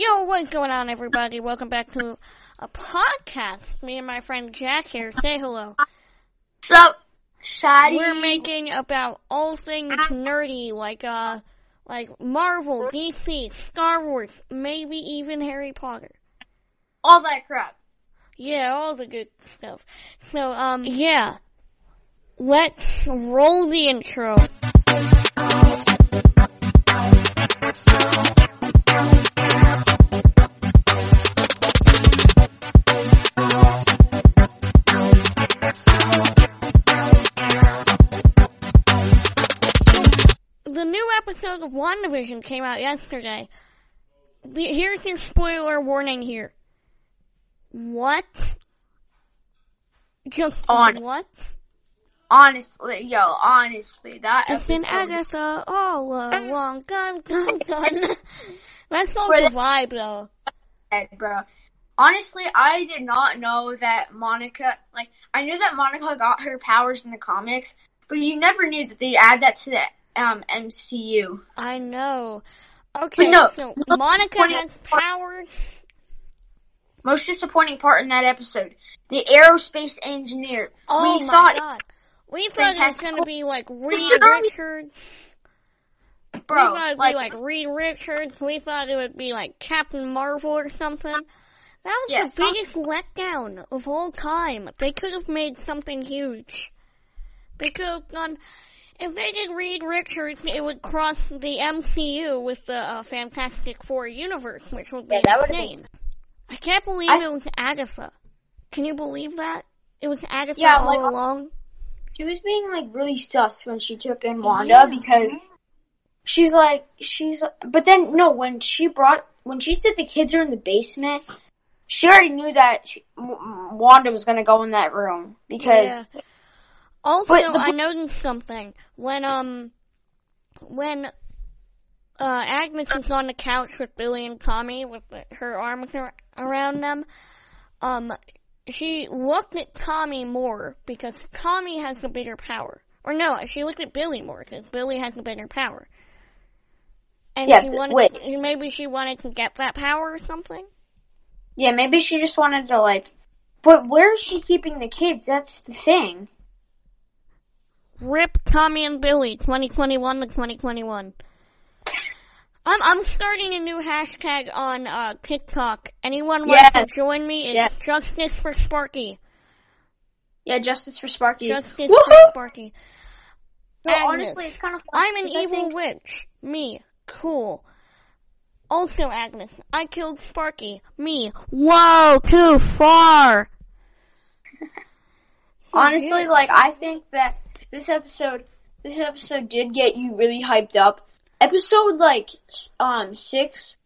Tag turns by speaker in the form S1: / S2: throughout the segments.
S1: Yo, what's going on, everybody? Welcome back to a podcast. Me and my friend Jack here. Say hello.
S2: What's up, Shotty?
S1: We're making about all things nerdy, like uh, like Marvel, DC, Star Wars, maybe even Harry Potter.
S2: all that crap.
S1: Yeah, all the good stuff. So, um, yeah. Let's roll the intro. Of WandaVision came out yesterday. The, here's your spoiler warning here. What? Just
S2: On-
S1: what?
S2: Honestly, yo, honestly, that
S1: It's been
S2: episode.
S1: Agatha all along. Gun, gun, gun. That's not the vibe though.
S2: dead, bro. Honestly, I did not know that Monica, like, I knew that Monica got her powers in the comics, but you never knew that they'd add that to the um MCU.
S1: I know. Okay,
S2: no,
S1: so Monica has powers.
S2: Most disappointing part in that episode, the aerospace engineer.
S1: Oh
S2: we
S1: my
S2: thought,
S1: god. We thought it was gonna be like Reed Richards.
S2: bro,
S1: we thought it'd
S2: like,
S1: be like Reed Richards. We thought it would be like Captain Marvel or something. That was the biggest letdown of all time. They could have made something huge. They could have done. If they did Reed Richards, it would cross the MCU with the uh, Fantastic Four universe, which would be
S2: Yeah, that
S1: insane. I can't believe
S2: I-
S1: it was Agatha. Can you believe that? It was Agatha
S2: Yeah,
S1: all
S2: like-
S1: along.
S2: she was being like really sus when she took in Wanda
S1: Yeah.
S2: because she's like she's but then no when she brought when she said the kids are in the basement she already knew that she, Wanda was gonna go in that room because
S1: Yeah. Also, I noticed something when um when uh Agnes was on the couch with Billy and Tommy with her arms ar- around them. Um, she looked at Tommy more because Tommy has the bigger power. Or no, she looked at Billy more because Billy has the bigger power. And
S2: Yeah,
S1: she wanted,
S2: wait.
S1: maybe she wanted to get that power or something.
S2: yeah maybe she just wanted to like but where is she keeping the kids that's the thing
S1: Rip Tommy and Billy, 2021 to 2021. I'm I'm starting a new hashtag on uh, TikTok. Anyone wants
S2: Yes.
S1: to join me? It's
S2: Yes.
S1: Justice for Sparky.
S2: yeah justice for Sparky
S1: Justice for Sparky.
S2: no,
S1: Agnes.
S2: honestly it's kind of
S1: I'm an evil witch. Me. Cool. Also, Agnes, I killed Sparky. Me. Whoa, too far.
S2: Honestly, like I think that this episode, this episode did get you really hyped up. Episode like um six,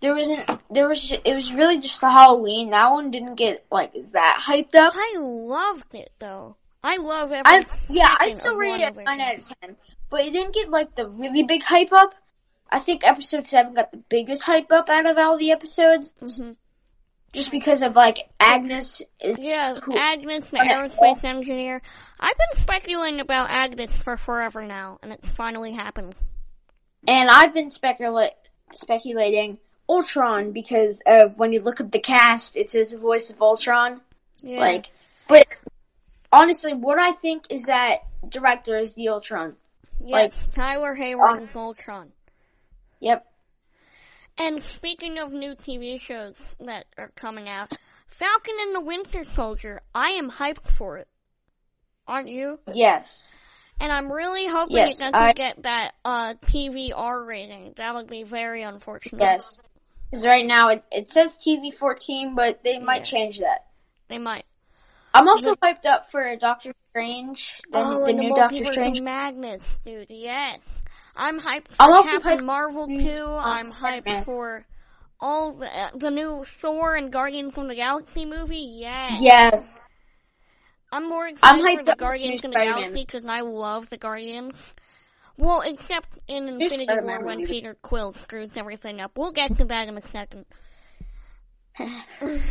S2: there wasn't there was it was really just the Halloween. That one didn't get like that hyped up.
S1: I loved it though. I love every.
S2: I yeah, I'd still rate it nine out of ten, but it didn't get like the really big hype up. I think episode seven got the biggest hype up out of all the episodes,
S1: Mhm.
S2: Just because of like Agnes is
S1: Yeah,
S2: Who-
S1: Agnes, the
S2: Okay.
S1: aerospace engineer. I've been speculating about Agnes for forever now, and it's finally happened.
S2: And I've been specula- speculating Ultron because uh, when you look up the cast, it says the voice of Ultron.
S1: Yeah.
S2: Like, but honestly, what I think is that director is the Ultron.
S1: yes,
S2: like,
S1: Tyler Hayward
S2: um,
S1: is Ultron.
S2: Yep.
S1: And speaking of new TV shows that are coming out, Falcon and the Winter Soldier, I am hyped for it. Aren't you?
S2: Yes.
S1: And I'm really hoping
S2: Yes,
S1: it doesn't
S2: I-
S1: get that uh TV R rating. That would be very unfortunate.
S2: Yes. Because right now it, it says TV 14, but they might
S1: Yeah.
S2: change that.
S1: They might.
S2: I'm also hyped up for Doctor Strange, the,
S1: oh,
S2: the new
S1: the
S2: Doctor Strange.
S1: Madness, dude. Yes. I'm hyped for
S2: I'm
S1: Captain
S2: hyped
S1: Marvel
S2: for,
S1: too.
S2: uh,
S1: I'm hyped for all the, the new Thor and Guardians of the Galaxy movie. Yes.
S2: Yes.
S1: I'm more excited
S2: I'm
S1: for the Guardians of the. Galaxy because I love the Guardians. Well, except in Infinity War when. Peter Quill screws everything up. We'll get to that in a second.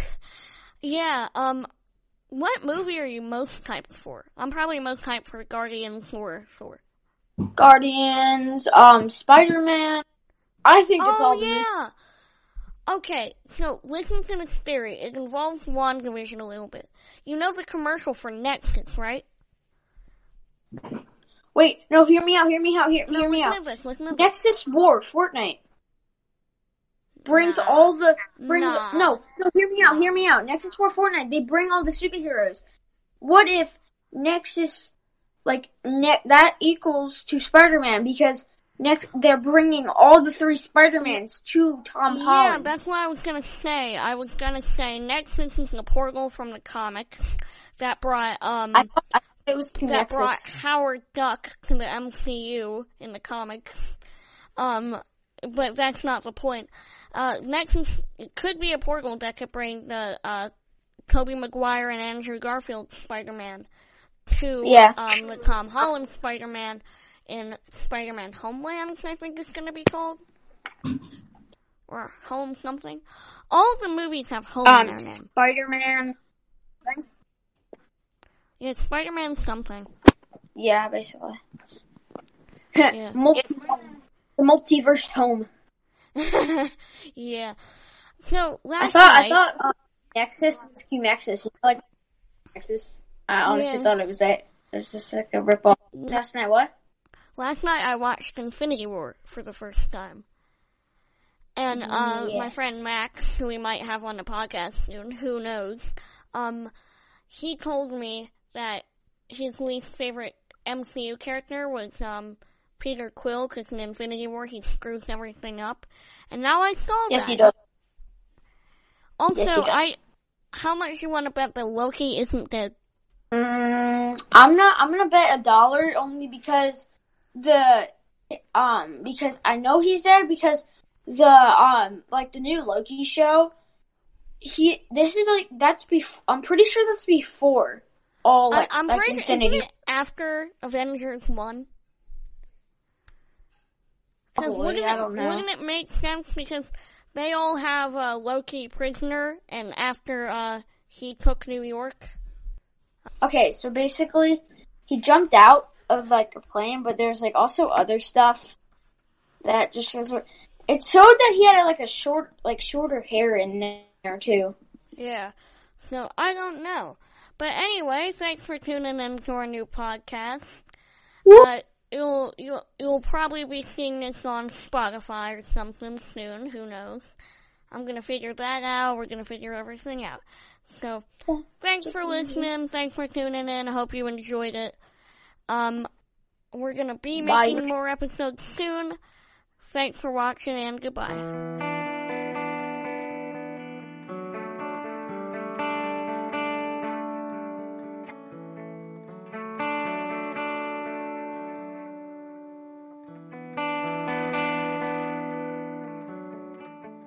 S1: yeah, um, what movie are you most hyped for? I'm probably most hyped for Guardians or Thor.
S2: Guardians, um, Spider Man. I think it's
S1: Oh
S2: all new-
S1: yeah. Okay, so listen to this theory. It involves WandaVision a little bit. You know the commercial for Nexus, right?
S2: Wait, no, hear me out, hear me out, hear,
S1: No,
S2: hear me out.
S1: to this, listen to this.
S2: Nexus War, Fortnite. Brings
S1: Nah.
S2: all the brings
S1: Nah.
S2: no no hear me out hear me out Nexus War Fortnite they bring all the superheroes. What if Nexus like ne- that equals to Spider Man because next they're bringing all the three Spider Mans to Tom
S1: Yeah,
S2: Holland.
S1: that's what I was gonna say. I was gonna say Nexus is the portal from the comic that brought um
S2: I I it was
S1: that
S2: Nexus.
S1: brought Howard Duck to the MCU in the comics. Um, but that's not the point. Uh, Nexus could be a portal that could bring the uh Tobey Maguire and Andrew Garfield Spider-Man to
S2: Yeah.
S1: um the Tom Holland Spider-Man in Spider-Man Homelands. I think it's gonna be called. Or home something. All the movies have home in
S2: um
S1: their name.
S2: Spider Man.
S1: Yeah, Spider-Man something.
S2: Yeah, basically.
S1: Yeah.
S2: Multi- the multiverse home.
S1: yeah. So
S2: I
S1: last
S2: thought
S1: night,
S2: I thought um, Nexus was Q Nexus. You know, like Nexus. I honestly
S1: Yeah.
S2: thought it was that. It was just like a rip off. Last night, what?
S1: last night I watched Infinity War for the first time, and uh,
S2: Yeah.
S1: my friend Max, who we might have on the podcast soon, who knows? Um, he told me that his least favorite MCU character was um Peter Quill because in Infinity War he screws everything up, and now I saw
S2: Yes,
S1: that.
S2: he does.
S1: Also,
S2: Yes, he does.
S1: I. How much you want to bet that Loki isn't dead?
S2: Mm, I'm not. I'm gonna bet a dollar only because the um because I know he's dead because the um like the new Loki show. He this is like that's bef- I'm pretty sure that's before all like,
S1: I, I'm
S2: like
S1: pretty sure
S2: Infinity.
S1: it after Avengers one. Because
S2: Probably,
S1: wouldn't, wouldn't it make sense because they all have uh, Loki prisoner, and after uh, he took New York,
S2: Okay, so basically, he jumped out of like a plane, but there's like also other stuff that just shows. What, it showed that he had like a short, like shorter hair in there too.
S1: yeah. So I don't know, but anyway, thanks for tuning in to our new podcast. Uh, you'll you'll you'll probably be seeing this on Spotify or something soon. Who knows? I'm gonna figure that out. We're gonna figure everything out. So, thanks for listening. Thanks for tuning in. I hope you enjoyed it. Um, we're gonna be
S2: Bye.
S1: making more episodes soon. Thanks for watching and goodbye.